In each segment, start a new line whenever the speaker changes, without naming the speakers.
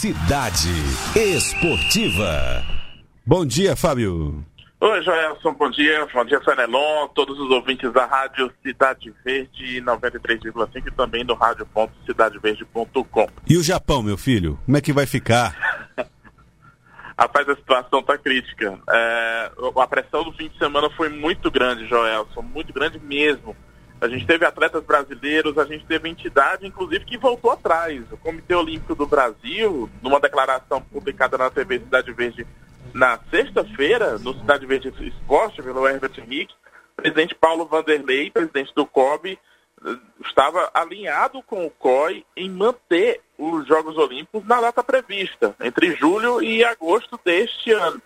Cidade Esportiva.
Bom dia, Fábio.
Oi, Joelson, bom dia. Bom dia, Fenelon, todos os ouvintes da Rádio Cidade Verde 93,5 e também do rádio.cidadeverde.com.
E o Japão, meu filho? Como é que vai ficar?
Rapaz, a situação está crítica. É, a pressão do fim de semana foi muito grande, Joelson, muito grande mesmo. A gente teve atletas brasileiros, a gente teve entidade, inclusive, que voltou atrás. O Comitê Olímpico do Brasil, numa declaração publicada na TV Cidade Verde na sexta-feira, no Cidade Verde Esporte, pelo Herbert Henrique, presidente Paulo Vanderlei, presidente do COB, estava alinhado com o COI em manter os Jogos Olímpicos na data prevista, entre julho e agosto deste ano.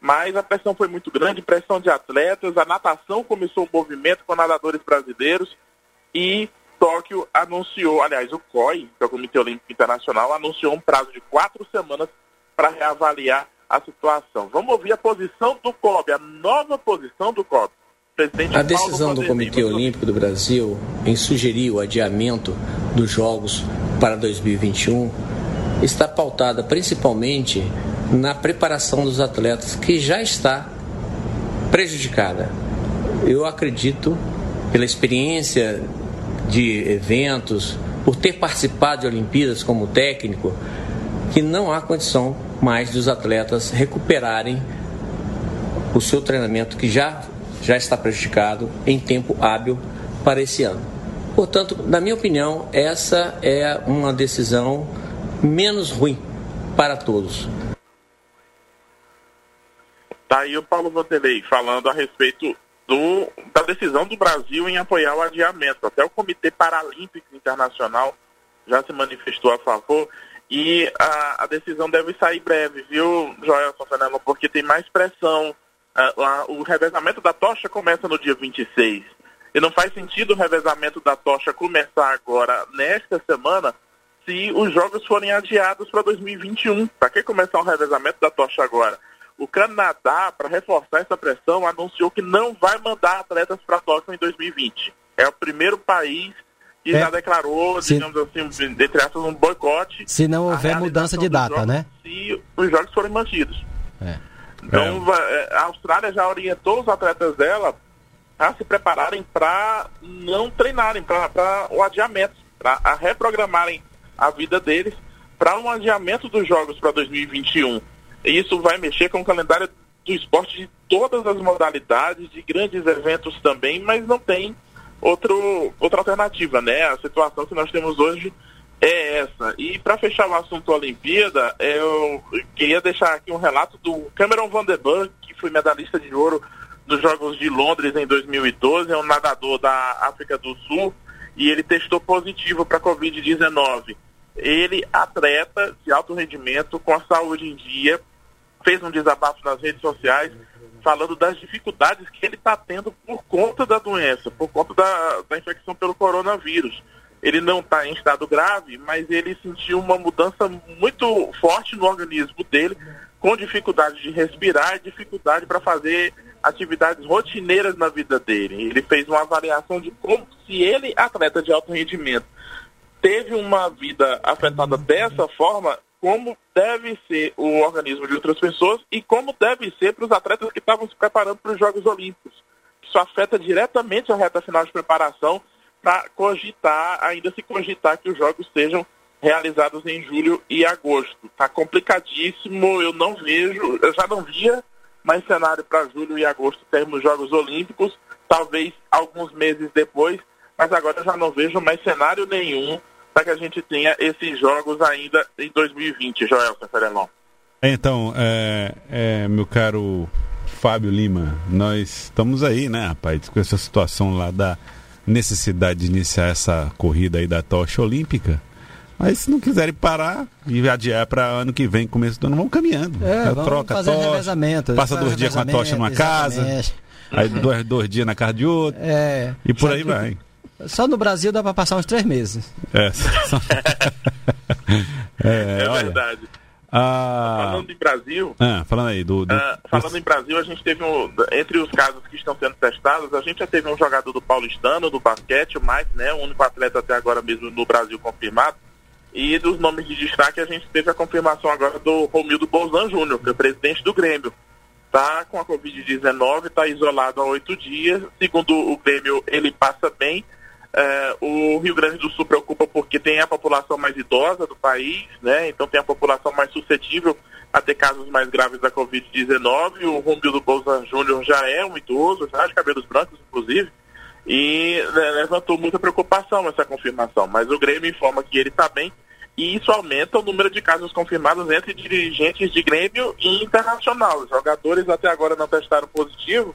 Mas a pressão foi muito grande, pressão de atletas, a natação começou um movimento com nadadores brasileiros e Tóquio anunciou, aliás, o COI, que é o Comitê Olímpico Internacional, anunciou um prazo de quatro semanas para reavaliar a situação. Vamos ouvir a posição do COB, a nova posição do COB.
Presidente a decisão do Comitê Olímpico do Brasil em sugerir o adiamento dos Jogos para 2021 está pautada principalmente na preparação dos atletas, que já está prejudicada. Eu acredito, pela experiência de eventos, por ter participado de Olimpíadas como técnico, que não há condição mais dos atletas recuperarem o seu treinamento que já, já está prejudicado em tempo hábil para esse ano. Portanto, na minha opinião, essa é uma decisão menos ruim para todos.
Aí o Paulo Vanderlei falando a respeito do, da decisão do Brasil em apoiar o adiamento. Até o Comitê Paralímpico Internacional já se manifestou a favor. E a, a decisão deve sair breve, viu, Joelson Fernando? Porque tem mais pressão. o revezamento da tocha começa no dia 26. E não faz sentido o revezamento da tocha começar agora, nesta semana, se os jogos forem adiados para 2021. Para que começar o revezamento da tocha agora? O Canadá, para reforçar essa pressão, anunciou que não vai mandar atletas para Tóquio em 2020. É o primeiro país que é. já declarou, se, digamos assim, entre aspas, um boicote.
Se não houver mudança de data,
jogos,
né?
Se os jogos forem mantidos. É. Então, é. a Austrália já orientou os atletas dela a se prepararem para não treinarem, para o adiamento, para reprogramarem a vida deles para um adiamento dos jogos para 2021. E isso vai mexer com o calendário do esporte de todas as modalidades, de grandes eventos também, mas não tem outro, outra alternativa, né? A situação que nós temos hoje é essa. E para fechar o assunto Olimpíada, eu queria deixar aqui um relato do Cameron Van Der Burg, que foi medalhista de ouro dos Jogos de Londres em 2012, é um nadador da África do Sul e ele testou positivo para Covid-19. Ele, atleta de alto rendimento, com a saúde em dia, fez um desabafo nas redes sociais falando das dificuldades que ele está tendo por conta da doença, por conta da, da infecção pelo coronavírus. Ele não está em estado grave, mas ele sentiu uma mudança muito forte no organismo dele, com dificuldade de respirar, dificuldade para fazer atividades rotineiras na vida dele. Ele fez uma avaliação de como se ele, atleta de alto rendimento, teve uma vida afetada dessa forma, como deve ser o organismo de outras pessoas e como deve ser para os atletas que estavam se preparando para os Jogos Olímpicos. Isso afeta diretamente a reta final de preparação para cogitar, ainda se cogitar que os Jogos sejam realizados em julho e agosto. Está complicadíssimo, eu não vejo, eu já não via mais cenário para julho e agosto termos Jogos Olímpicos, talvez alguns meses depois, mas agora eu já não vejo mais cenário nenhum para que a gente tenha esses jogos ainda em 2020, Joel Seferelon.
Então, é, é, meu caro Fábio Lima, nós estamos aí, né, rapaz, com essa situação lá da necessidade de iniciar essa corrida aí da tocha olímpica. Mas se não quiserem parar e adiar para ano que vem, começo do ano, vamos caminhando.
É, vamos troca fazer tocha, revezamento.
Passa dois dias com a tocha numa casa, aí dois, dois dias na casa de outro. É, e por aí vai.
Só no Brasil dá para passar uns três meses.
É, é, é verdade. Ah, falando em Brasil.
Ah, falando aí do. do...
Ah, falando em Brasil, a gente teve um. Entre os casos que estão sendo testados, a gente já teve um jogador do Paulistano, do basquete, o Mike, né? O único atleta até agora mesmo no Brasil confirmado. E dos nomes de destaque, a gente teve a confirmação agora do Romildo Bolzan Júnior, que é presidente do Grêmio. Está com a Covid-19, está isolado há oito dias. Segundo o Grêmio, ele passa bem. É, o Rio Grande do Sul preocupa porque tem a população mais idosa do país, né? Então tem a população mais suscetível a ter casos mais graves da Covid-19. O Romildo Bolzan Júnior já é um idoso, já de cabelos brancos, inclusive, e né, levantou muita preocupação essa confirmação. Mas o Grêmio informa que ele está bem e isso aumenta o número de casos confirmados entre dirigentes de Grêmio e Internacional. Os jogadores até agora não testaram positivo,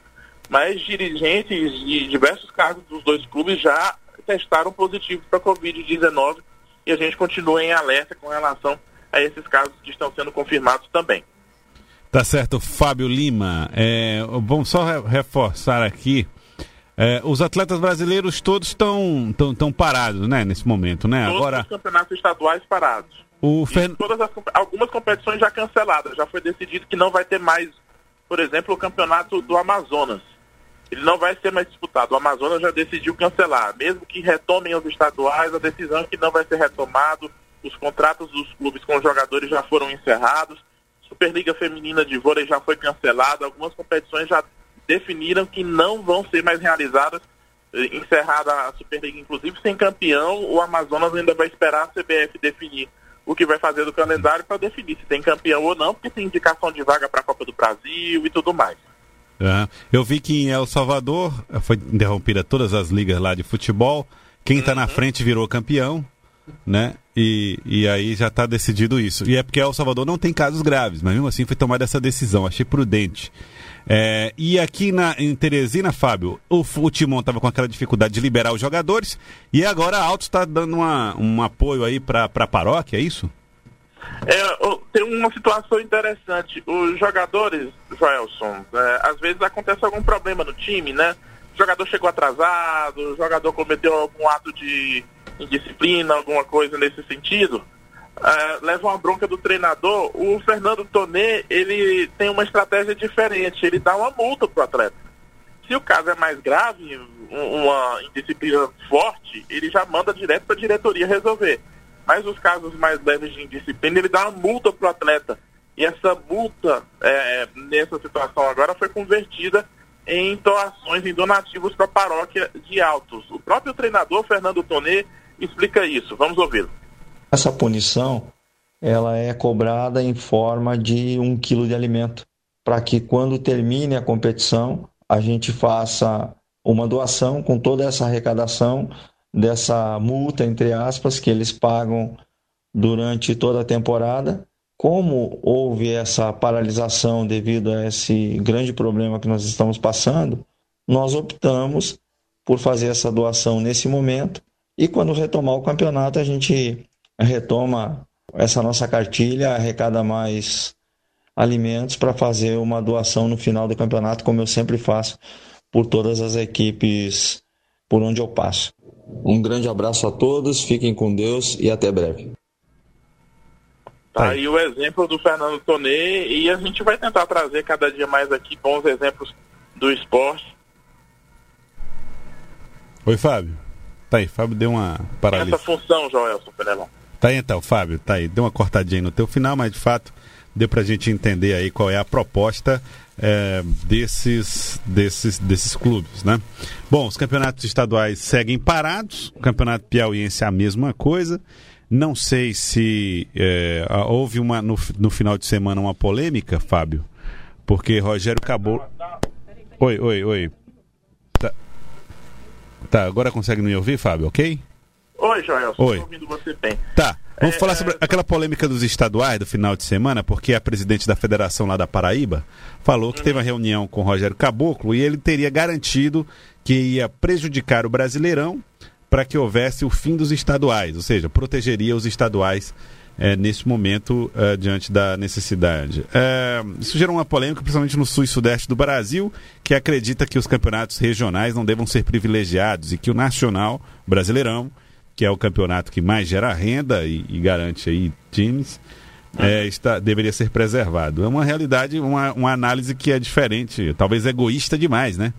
mas dirigentes de diversos casos dos dois clubes já testaram positivo para a Covid-19 e a gente continua em alerta com relação a esses casos que estão sendo confirmados também.
Tá certo, Fábio Lima. É, vamos só reforçar aqui. É, os atletas brasileiros todos estão tão, tão parados, né, nesse momento, né?
Todos Agora, os campeonatos estaduais parados.
O Fern...
todas as, algumas competições já canceladas. Já foi decidido que não vai ter mais, por exemplo, o campeonato do Amazonas ele não vai ser mais disputado. O Amazonas já decidiu cancelar. Mesmo que retomem os estaduais, a decisão é que não vai ser retomado. Os contratos dos clubes com os jogadores já foram encerrados. Superliga Feminina de Vôlei já foi cancelada. Algumas competições já definiram que não vão ser mais realizadas. Encerrada a Superliga, inclusive, sem campeão, o Amazonas ainda vai esperar a CBF definir o que vai fazer do calendário para definir se tem campeão ou não, porque tem indicação de vaga para a Copa do Brasil e tudo mais.
Uhum. Eu vi que em El Salvador foi interrompida todas as ligas lá de futebol. Quem está uhum. na frente virou campeão, né? E, e aí já está decidido isso. E é porque El Salvador não tem casos graves, mas mesmo assim foi tomada essa decisão. Achei prudente. É, e aqui na, em Teresina, Fábio, o, o Timon estava com aquela dificuldade de liberar os jogadores e agora a Altos está dando uma, um apoio aí para a paróquia, é isso?
É, tem uma situação interessante. Os jogadores, Joelson, é, às vezes acontece algum problema no time, né? O jogador chegou atrasado, o jogador cometeu algum ato de indisciplina, alguma coisa nesse sentido. É, leva uma bronca do treinador. O Fernando Tonê, ele tem uma estratégia diferente. Ele dá uma multa pro atleta. Se o caso é mais grave, uma indisciplina forte, ele já manda direto para a diretoria resolver. Mas os casos mais leves de indisciplina, ele dá uma multa para o atleta. E essa multa, é, nessa situação agora, foi convertida em doações, em donativos para a paróquia de Altos. O próprio treinador, Fernando Tonê, explica isso. Vamos ouvi-lo.
Essa punição, ela é cobrada em forma de um quilo de alimento, para que quando termine a competição, a gente faça uma doação com toda essa arrecadação dessa multa, entre aspas, que eles pagam durante toda a temporada. Como houve essa paralisação devido a esse grande problema que nós estamos passando, nós optamos por fazer essa doação nesse momento e quando retomar o campeonato a gente retoma essa nossa cartilha, arrecada mais alimentos para fazer uma doação no final do campeonato, como eu sempre faço por todas as equipes por onde eu passo. Um grande abraço a todos, fiquem com Deus e até breve.
Tá aí o exemplo do Fernando Tonê e a gente vai tentar trazer cada dia mais aqui bons exemplos do esporte.
Oi, Fábio. Tá aí, Fábio deu uma paralisia.
Essa função, Joelson Penelon.
Tá aí então, Fábio, tá aí. Deu uma cortadinha no teu final, mas de fato deu pra gente entender aí qual é a proposta é, desses, desses, desses clubes, né? Bom, os campeonatos estaduais seguem parados, o campeonato piauiense é a mesma coisa. Não sei se é, houve uma no, no final de semana uma polêmica, Fábio, porque Rogério acabou. Oi, oi, oi. Tá, tá agora consegue me ouvir, Fábio, ok?
Oi, Joel, estou ouvindo você bem.
Tá. Vamos é, falar sobre é... aquela polêmica dos estaduais do final de semana, porque a presidente da federação lá da Paraíba falou que teve uma reunião com o Rogério Caboclo e ele teria garantido que ia prejudicar o Brasileirão para que houvesse o fim dos estaduais, ou seja, protegeria os estaduais é, nesse momento é, diante da necessidade. É, isso gerou uma polêmica, principalmente no sul e sudeste do Brasil, que acredita que os campeonatos regionais não devam ser privilegiados e que o nacional, brasileirão, que é o campeonato que mais gera renda e, e garante aí times, é, está, deveria ser preservado. É uma realidade, uma, uma análise que é diferente, talvez egoísta demais, né?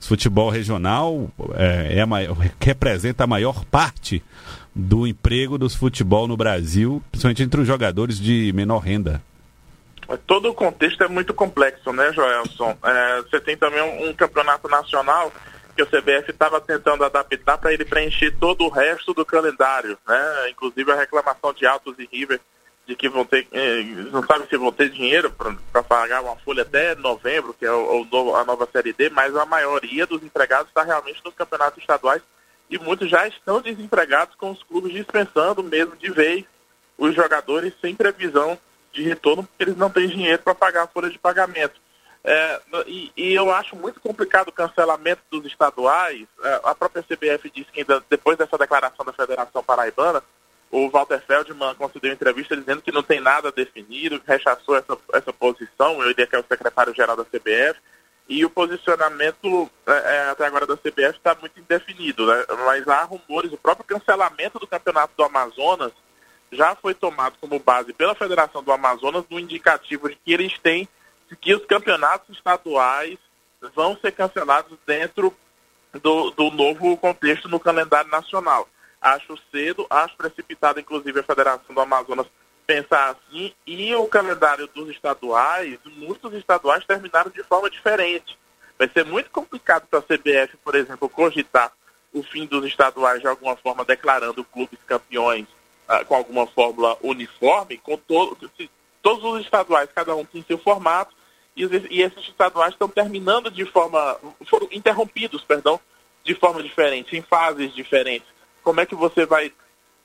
O futebol regional é, é maior, representa a maior parte do emprego dos futebol no Brasil, principalmente entre os jogadores de menor renda.
Todo o contexto é muito complexo, né, Joelson? É, você tem também um, um campeonato nacional que o CBF estava tentando adaptar para ele preencher todo o resto do calendário, né? Inclusive a reclamação de Altos e River de que vão ter, eh, não sabe se vão ter dinheiro para pagar uma folha até novembro, que é o, o, a nova Série D, mas a maioria dos empregados está realmente nos campeonatos estaduais e muitos já estão desempregados com os clubes dispensando mesmo de vez os jogadores sem previsão de retorno porque eles não têm dinheiro para pagar a folha de pagamento. É, e, e, eu acho muito complicado o cancelamento dos estaduais. É, a própria CBF disse que ainda, depois dessa declaração da Federação Paraibana, o Walter Feldman concedeu entrevista dizendo que não tem nada definido, rechaçou essa, essa posição, eu diria que é o secretário-geral da CBF, e o posicionamento é, é até agora da CBF está muito indefinido, né? mas há rumores, o próprio cancelamento do campeonato do Amazonas já foi tomado como base pela Federação do Amazonas no indicativo de que eles têm que os campeonatos estaduais vão ser cancelados dentro do, do novo contexto no calendário nacional. Acho cedo, acho precipitado, inclusive, a Federação do Amazonas pensar assim, e o calendário dos estaduais, muitos estaduais terminaram de forma diferente. Vai ser muito complicado para a CBF, por exemplo, cogitar o fim dos estaduais de alguma forma, declarando clubes campeões ah, com alguma fórmula uniforme, com todo, todos os estaduais, cada um tem seu formato, e, e esses estaduais estão terminando de forma, foram interrompidos, perdão, de forma diferente, em fases diferentes. Como é que você vai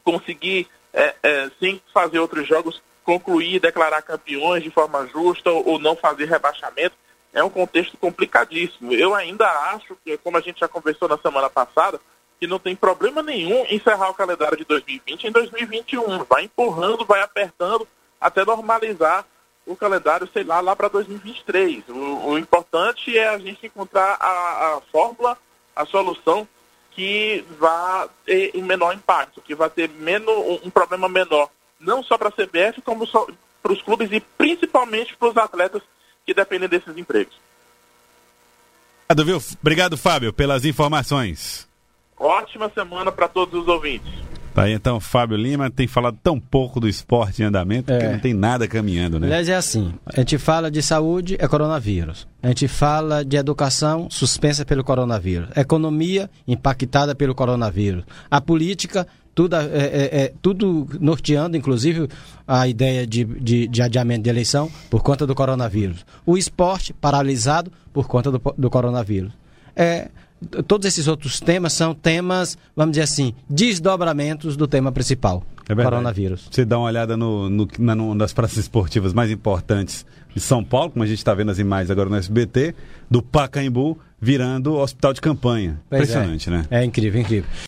conseguir, é, é, sem fazer outros jogos, concluir, declarar campeões de forma justa ou, ou não fazer rebaixamento? É um contexto complicadíssimo. Eu ainda acho que, como a gente já conversou na semana passada, que não tem problema nenhum encerrar o calendário de 2020 em 2021. Vai empurrando, vai apertando até normalizar o calendário, sei lá, lá para 2023. O, o, importante é a gente encontrar a, a fórmula, a solução que vá ter um menor impacto, que vai ter menos, um, um problema menor, não só para a CBF, como para os clubes e principalmente para os atletas que dependem desses empregos.
Obrigado, viu? Obrigado, Fábio, pelas informações.
Ótima semana para todos os ouvintes.
Tá aí então, Fábio Lima tem falado tão pouco do esporte em andamento é. que não tem nada caminhando, né?
Aliás, é assim: a gente fala de saúde, é coronavírus. A gente fala de educação, suspensa pelo coronavírus. Economia, impactada pelo coronavírus. A política, tudo, é, é, é, tudo norteando, inclusive a ideia de, de, de, adiamento de eleição por conta do coronavírus. O esporte paralisado por conta do, do coronavírus. É todos esses outros temas são temas, vamos dizer assim, desdobramentos do tema principal, é coronavírus.
Você dá uma olhada no, no, na, no, nas praças esportivas mais importantes de São Paulo, como a gente está vendo as imagens agora no SBT, do Pacaembu virando hospital de campanha. Pois é. Impressionante,
é.
né?
É incrível, incrível.